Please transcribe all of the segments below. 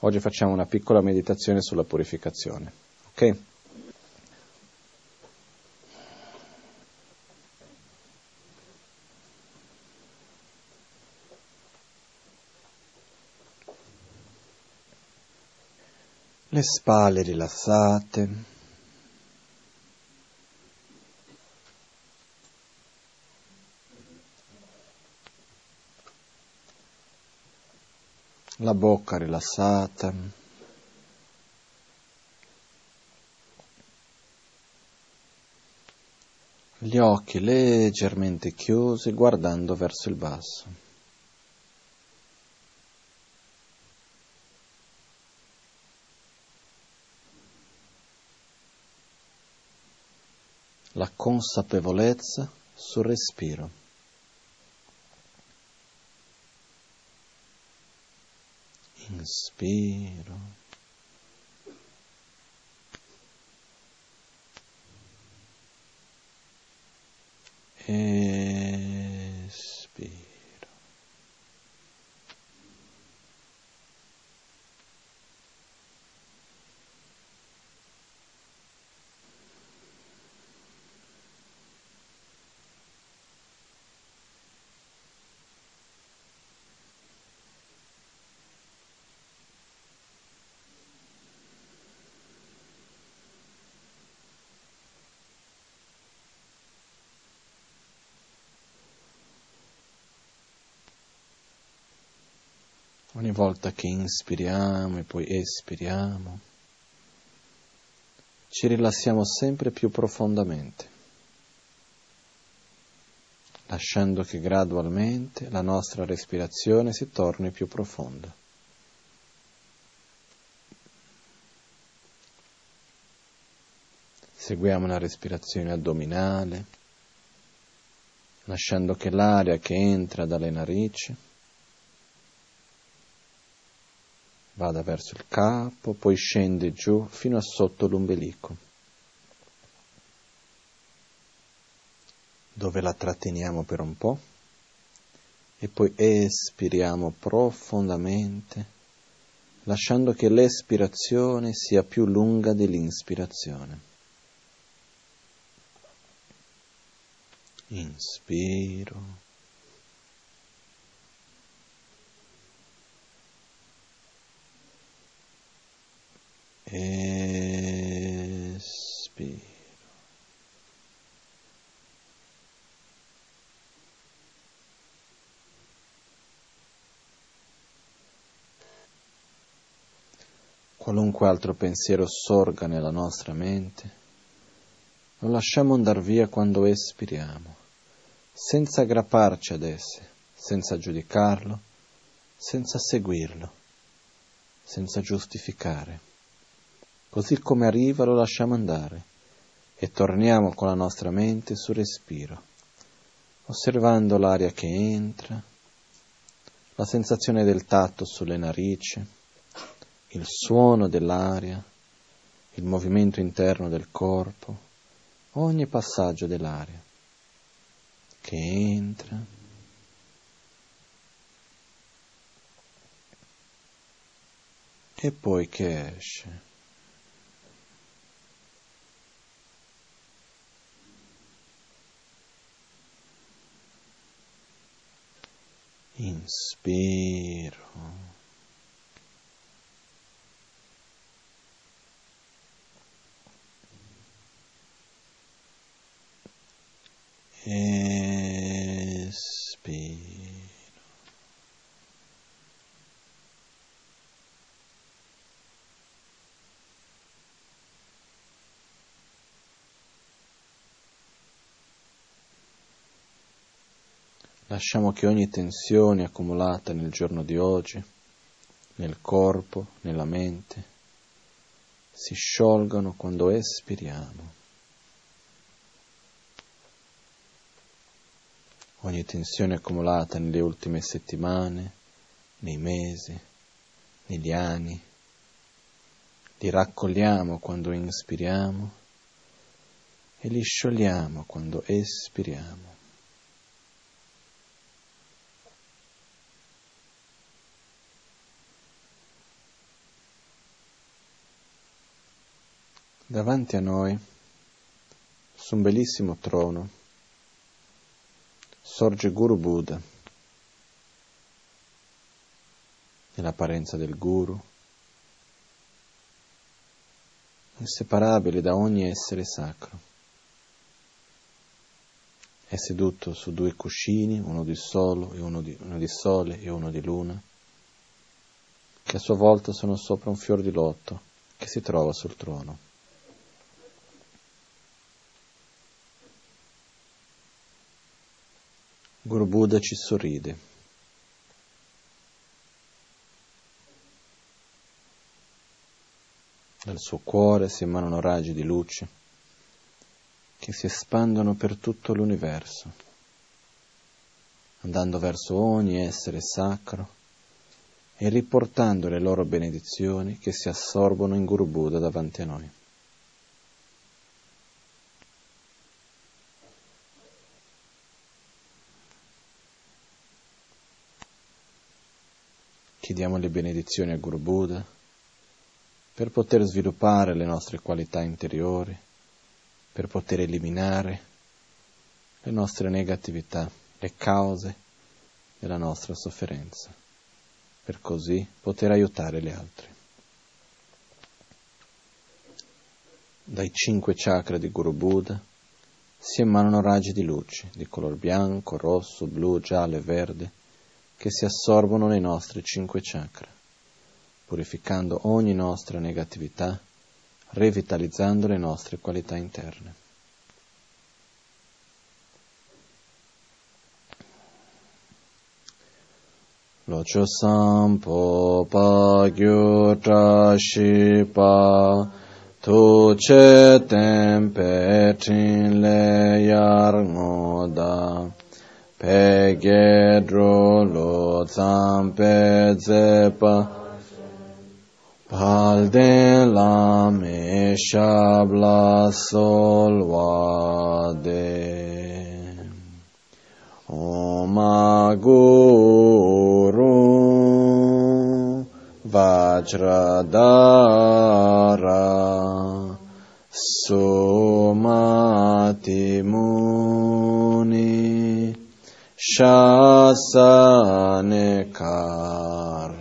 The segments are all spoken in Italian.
Oggi facciamo una piccola meditazione sulla purificazione, ok? Le spalle rilassate. La bocca rilassata. Gli occhi leggermente chiusi guardando verso il basso. la consapevolezza sul respiro. Inspiro. Espiro. Ogni volta che inspiriamo e poi espiriamo, ci rilassiamo sempre più profondamente, lasciando che gradualmente la nostra respirazione si torni più profonda. Seguiamo una respirazione addominale, lasciando che l'aria che entra dalle narici vada verso il capo, poi scende giù fino a sotto l'ombelico, dove la tratteniamo per un po' e poi espiriamo profondamente, lasciando che l'espirazione sia più lunga dell'inspirazione. Inspiro. Espiro. Qualunque altro pensiero sorga nella nostra mente, lo lasciamo andare via quando espiriamo, senza aggrapparci ad esse, senza giudicarlo, senza seguirlo, senza giustificare. Così come arriva lo lasciamo andare e torniamo con la nostra mente sul respiro, osservando l'aria che entra, la sensazione del tatto sulle narici, il suono dell'aria, il movimento interno del corpo, ogni passaggio dell'aria che entra e poi che esce. Inspiro. Espiro. Lasciamo che ogni tensione accumulata nel giorno di oggi, nel corpo, nella mente, si sciolgano quando espiriamo. Ogni tensione accumulata nelle ultime settimane, nei mesi, negli anni, li raccogliamo quando inspiriamo e li sciogliamo quando espiriamo. Davanti a noi, su un bellissimo trono, sorge Guru Buddha, nell'apparenza del Guru, inseparabile da ogni essere sacro. È seduto su due cuscini, uno di, solo, uno, di, uno di sole e uno di luna, che a sua volta sono sopra un fior di lotto che si trova sul trono. Guru Buddha ci sorride. Dal suo cuore si emanano raggi di luce che si espandono per tutto l'universo, andando verso ogni essere sacro e riportando le loro benedizioni che si assorbono in Guru Buddha davanti a noi. Chiediamo le benedizioni a Guru Buddha per poter sviluppare le nostre qualità interiori, per poter eliminare le nostre negatività, le cause della nostra sofferenza, per così poter aiutare gli altri. Dai cinque chakra di Guru Buddha si emanano raggi di luce di color bianco, rosso, blu, giallo e verde che si assorbono nei nostri cinque chakra, purificando ogni nostra negatività, revitalizzando le nostre qualità interne. Locho sampo pa gyu tra shi pa tu che tempe trin le yar ngoda Pe dro lo tsam pe ze pa pal de la me shab la sol wa de o ma guru vajradara sumati muni. शासनकार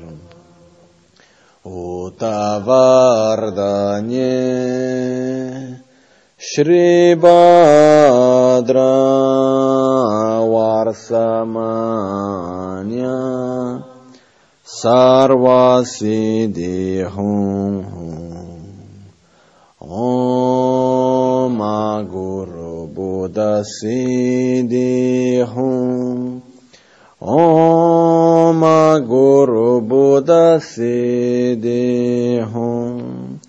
उतवर्दन्ये श्रीभद्रा वार्समान्य सर्वसिद्धि हूँ ॐ गुरु Bodhasidihum Om Guru Bodhasidihum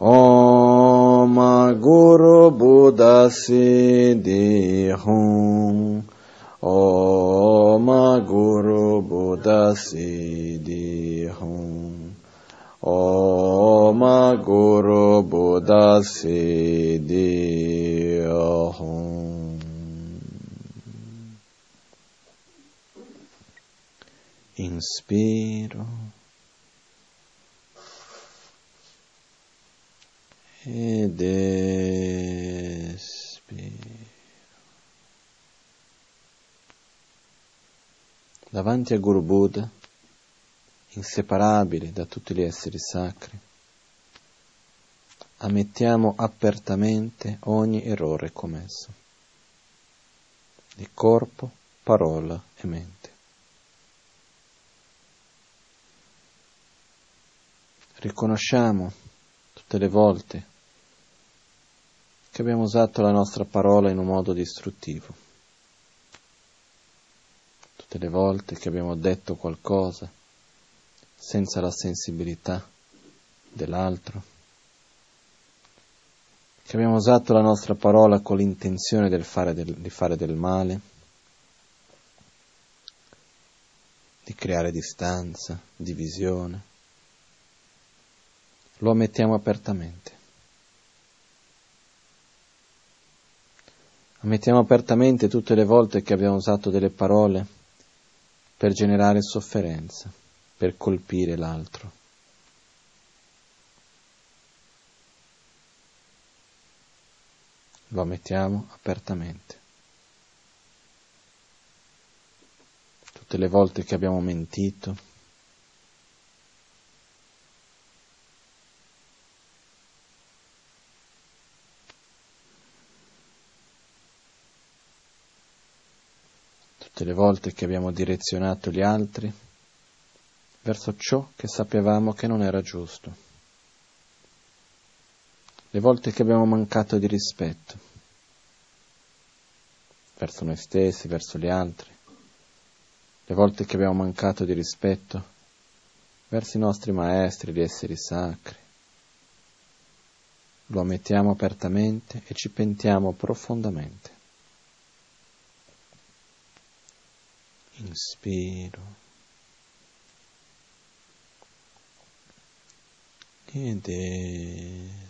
Om Guru Bodhasidihum Om Guru Bodhasidihum Om Guru Bodhasidihum Inspiro ed espiro. Davanti a Guru Buddha, inseparabile da tutti gli esseri sacri, ammettiamo apertamente ogni errore commesso di corpo, parola e mente. Riconosciamo tutte le volte che abbiamo usato la nostra parola in un modo distruttivo, tutte le volte che abbiamo detto qualcosa senza la sensibilità dell'altro, che abbiamo usato la nostra parola con l'intenzione fare del, di fare del male, di creare distanza, divisione lo ammettiamo apertamente. Ammettiamo apertamente tutte le volte che abbiamo usato delle parole per generare sofferenza, per colpire l'altro. Lo ammettiamo apertamente. Tutte le volte che abbiamo mentito, tutte le volte che abbiamo direzionato gli altri verso ciò che sapevamo che non era giusto le volte che abbiamo mancato di rispetto verso noi stessi, verso gli altri, le volte che abbiamo mancato di rispetto verso i nostri maestri, gli esseri sacri. Lo ammettiamo apertamente e ci pentiamo profondamente. Inspiro. Ed espiro.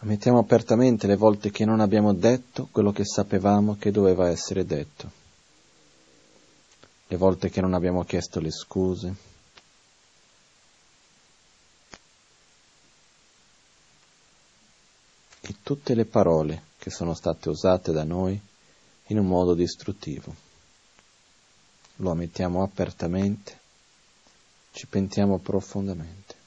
Ammettiamo apertamente le volte che non abbiamo detto quello che sapevamo che doveva essere detto, le volte che non abbiamo chiesto le scuse, e tutte le parole che sono state usate da noi in un modo distruttivo. Lo ammettiamo apertamente, ci pentiamo profondamente.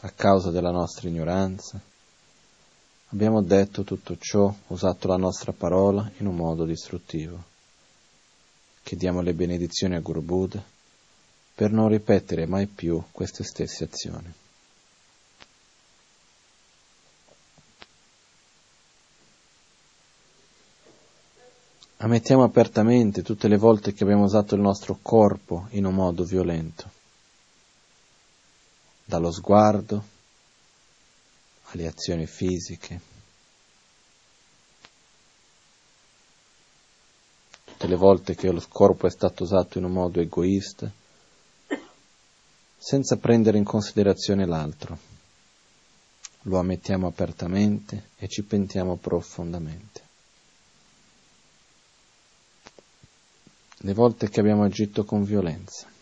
a causa della nostra ignoranza. Abbiamo detto tutto ciò, usato la nostra parola in un modo distruttivo. Chiediamo le benedizioni a Guru Buddha per non ripetere mai più queste stesse azioni. Ammettiamo apertamente tutte le volte che abbiamo usato il nostro corpo in un modo violento dallo sguardo alle azioni fisiche. Tutte le volte che lo corpo è stato usato in un modo egoista, senza prendere in considerazione l'altro. Lo ammettiamo apertamente e ci pentiamo profondamente. Le volte che abbiamo agito con violenza.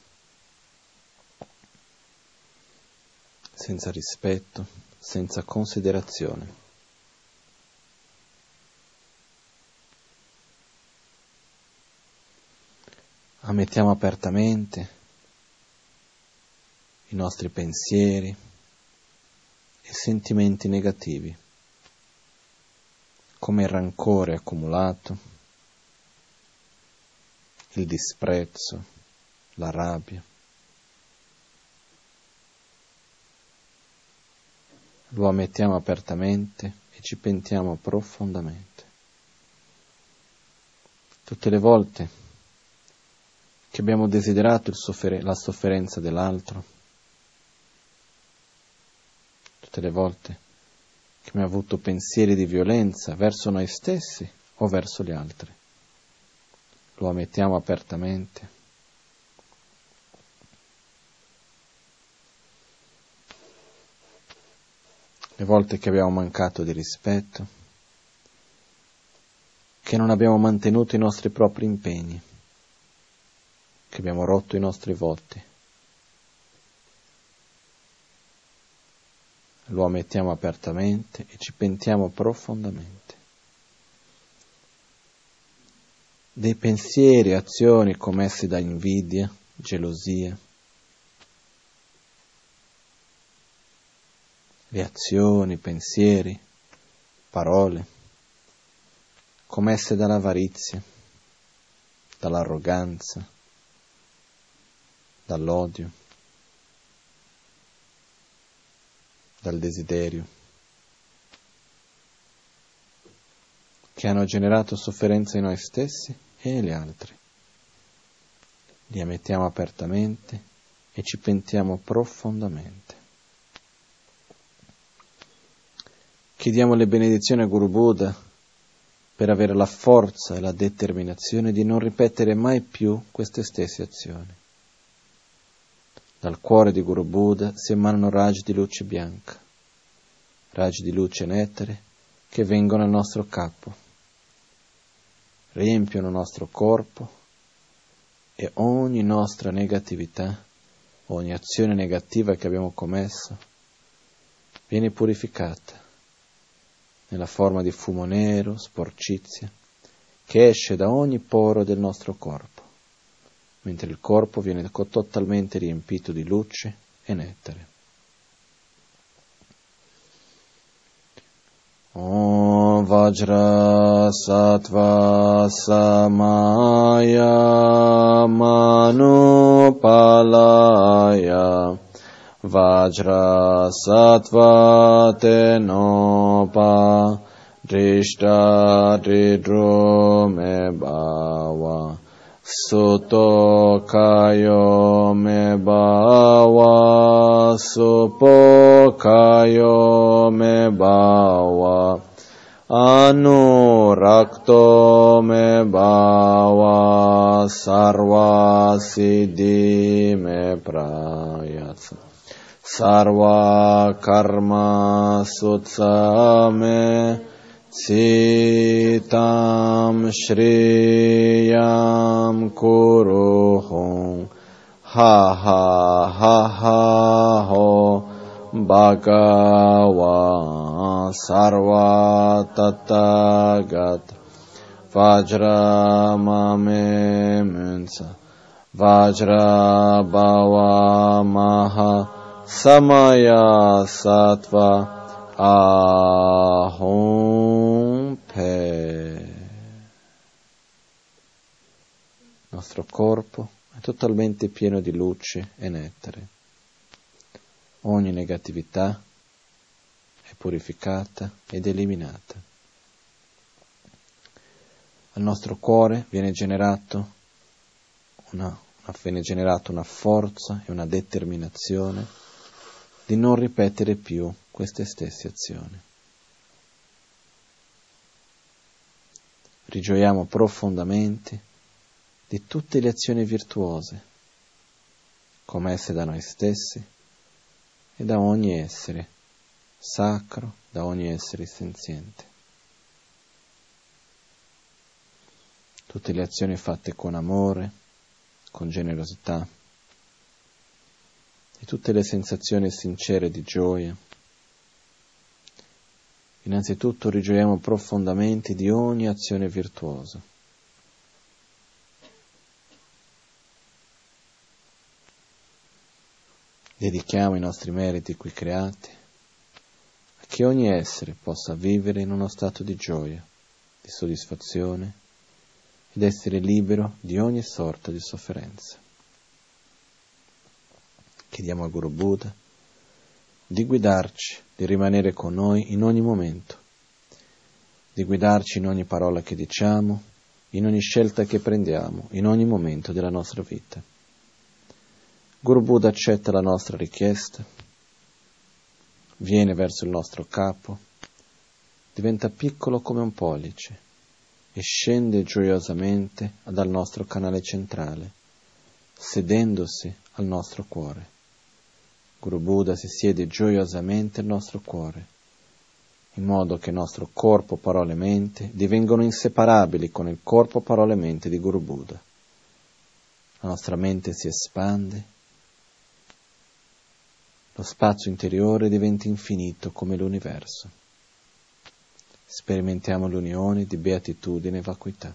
senza rispetto, senza considerazione. Ammettiamo apertamente i nostri pensieri e sentimenti negativi, come il rancore accumulato, il disprezzo, la rabbia. lo ammettiamo apertamente e ci pentiamo profondamente. Tutte le volte che abbiamo desiderato soffer- la sofferenza dell'altro, tutte le volte che abbiamo avuto pensieri di violenza verso noi stessi o verso gli altri, lo ammettiamo apertamente le volte che abbiamo mancato di rispetto, che non abbiamo mantenuto i nostri propri impegni, che abbiamo rotto i nostri voti. Lo ammettiamo apertamente e ci pentiamo profondamente. Dei pensieri e azioni commessi da invidia, gelosia, reazioni, pensieri, parole, commesse dall'avarizia, dall'arroganza, dall'odio, dal desiderio, che hanno generato sofferenza in noi stessi e negli altri. Li ammettiamo apertamente e ci pentiamo profondamente. Chiediamo le benedizioni a Guru Buddha per avere la forza e la determinazione di non ripetere mai più queste stesse azioni. Dal cuore di Guru Buddha si emanano raggi di luce bianca, raggi di luce nettare che vengono al nostro capo, riempiono il nostro corpo e ogni nostra negatività ogni azione negativa che abbiamo commesso viene purificata nella forma di fumo nero, sporcizia, che esce da ogni poro del nostro corpo, mentre il corpo viene totalmente riempito di luce e nettare. Om vajra satva samaya manupalaya. Vajra satva tenopa drishta me bawa Suto Kaya me bawa, supo Kaya me bawa. अनुरक्तो मे भावा सर्वासिद्धि मे प्रायत्स सर्वाकर्मा सुत्समे सीतां श्रेयां कुरु हा हा हा हा, हो। Vajra mame munsa vajra bhava maha Samaya Sattva Ahom Pe. Il nostro corpo è totalmente pieno di luce e nettare. Ogni negatività è purificata ed eliminata. Al nostro cuore viene una, viene generata una forza e una determinazione di non ripetere più queste stesse azioni. Rigioiamo profondamente di tutte le azioni virtuose, commesse da noi stessi e da ogni essere sacro, da ogni essere senziente. Tutte le azioni fatte con amore, con generosità, di tutte le sensazioni sincere di gioia. Innanzitutto rigioiamo profondamente di ogni azione virtuosa. Dedichiamo i nostri meriti qui creati a che ogni essere possa vivere in uno stato di gioia, di soddisfazione ed essere libero di ogni sorta di sofferenza. Chiediamo al Guru Buddha di guidarci, di rimanere con noi in ogni momento, di guidarci in ogni parola che diciamo, in ogni scelta che prendiamo, in ogni momento della nostra vita. Guru Buddha accetta la nostra richiesta, viene verso il nostro capo, diventa piccolo come un pollice e scende gioiosamente dal nostro canale centrale, sedendosi al nostro cuore. Guru Buddha si siede gioiosamente nel nostro cuore, in modo che il nostro corpo, parole e mente divengono inseparabili con il corpo, parole e mente di Guru Buddha. La nostra mente si espande, lo spazio interiore diventa infinito come l'universo. Sperimentiamo l'unione di beatitudine e vacuità.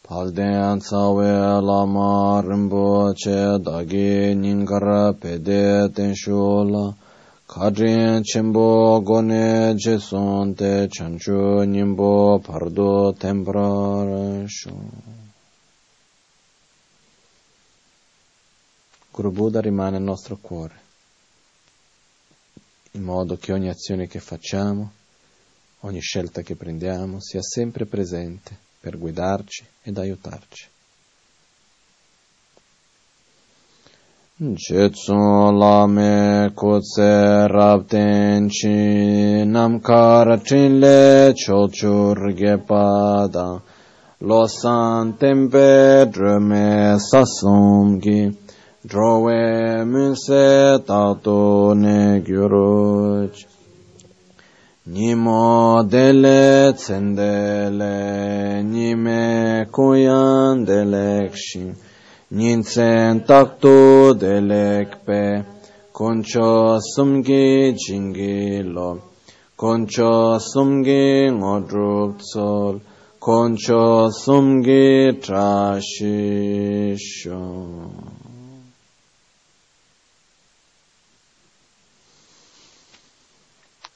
Palden tsawe lama rinpo dagi nyingara pede tenshu kadrin chenpo gone je chanchu nyingpo pardo tempra shu. Guru Buddha rimane nel nostro cuore, in modo che ogni azione che facciamo, ogni scelta che prendiamo sia sempre presente per guidarci ed aiutarci. Jetsu lame kutse rabten chi namkar chinle chochur gepada lo san tempe drume sasum gi drowe munse tato ne gyuruch Nimo dele tsendele, nime kuyan delekshi, Nyinsen taktu delekpe, koncho sumgi jingi lo, koncho sumgi ngodrup tsol, koncho sumgi trashisho.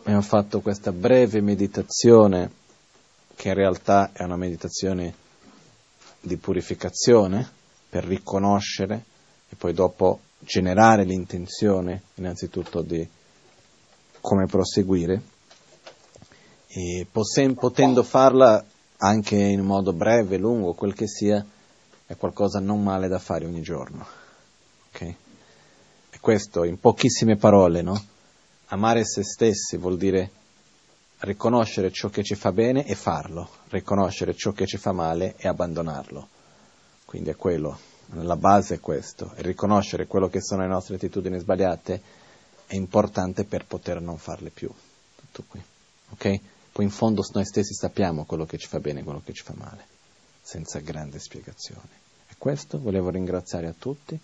abbiamo fatto questa breve meditazione che in realtà è una meditazione di purificazione per riconoscere e poi dopo generare l'intenzione innanzitutto di come proseguire e potendo farla anche in modo breve, lungo, quel che sia, è qualcosa non male da fare ogni giorno. Okay? E questo in pochissime parole, no? Amare se stessi vuol dire riconoscere ciò che ci fa bene e farlo, riconoscere ciò che ci fa male e abbandonarlo. Quindi è quello, la base è questo, e riconoscere quello che sono le nostre attitudini sbagliate è importante per poter non farle più. Tutto qui. Ok? Poi in fondo noi stessi sappiamo quello che ci fa bene e quello che ci fa male, senza grande spiegazione. E questo volevo ringraziare a tutti.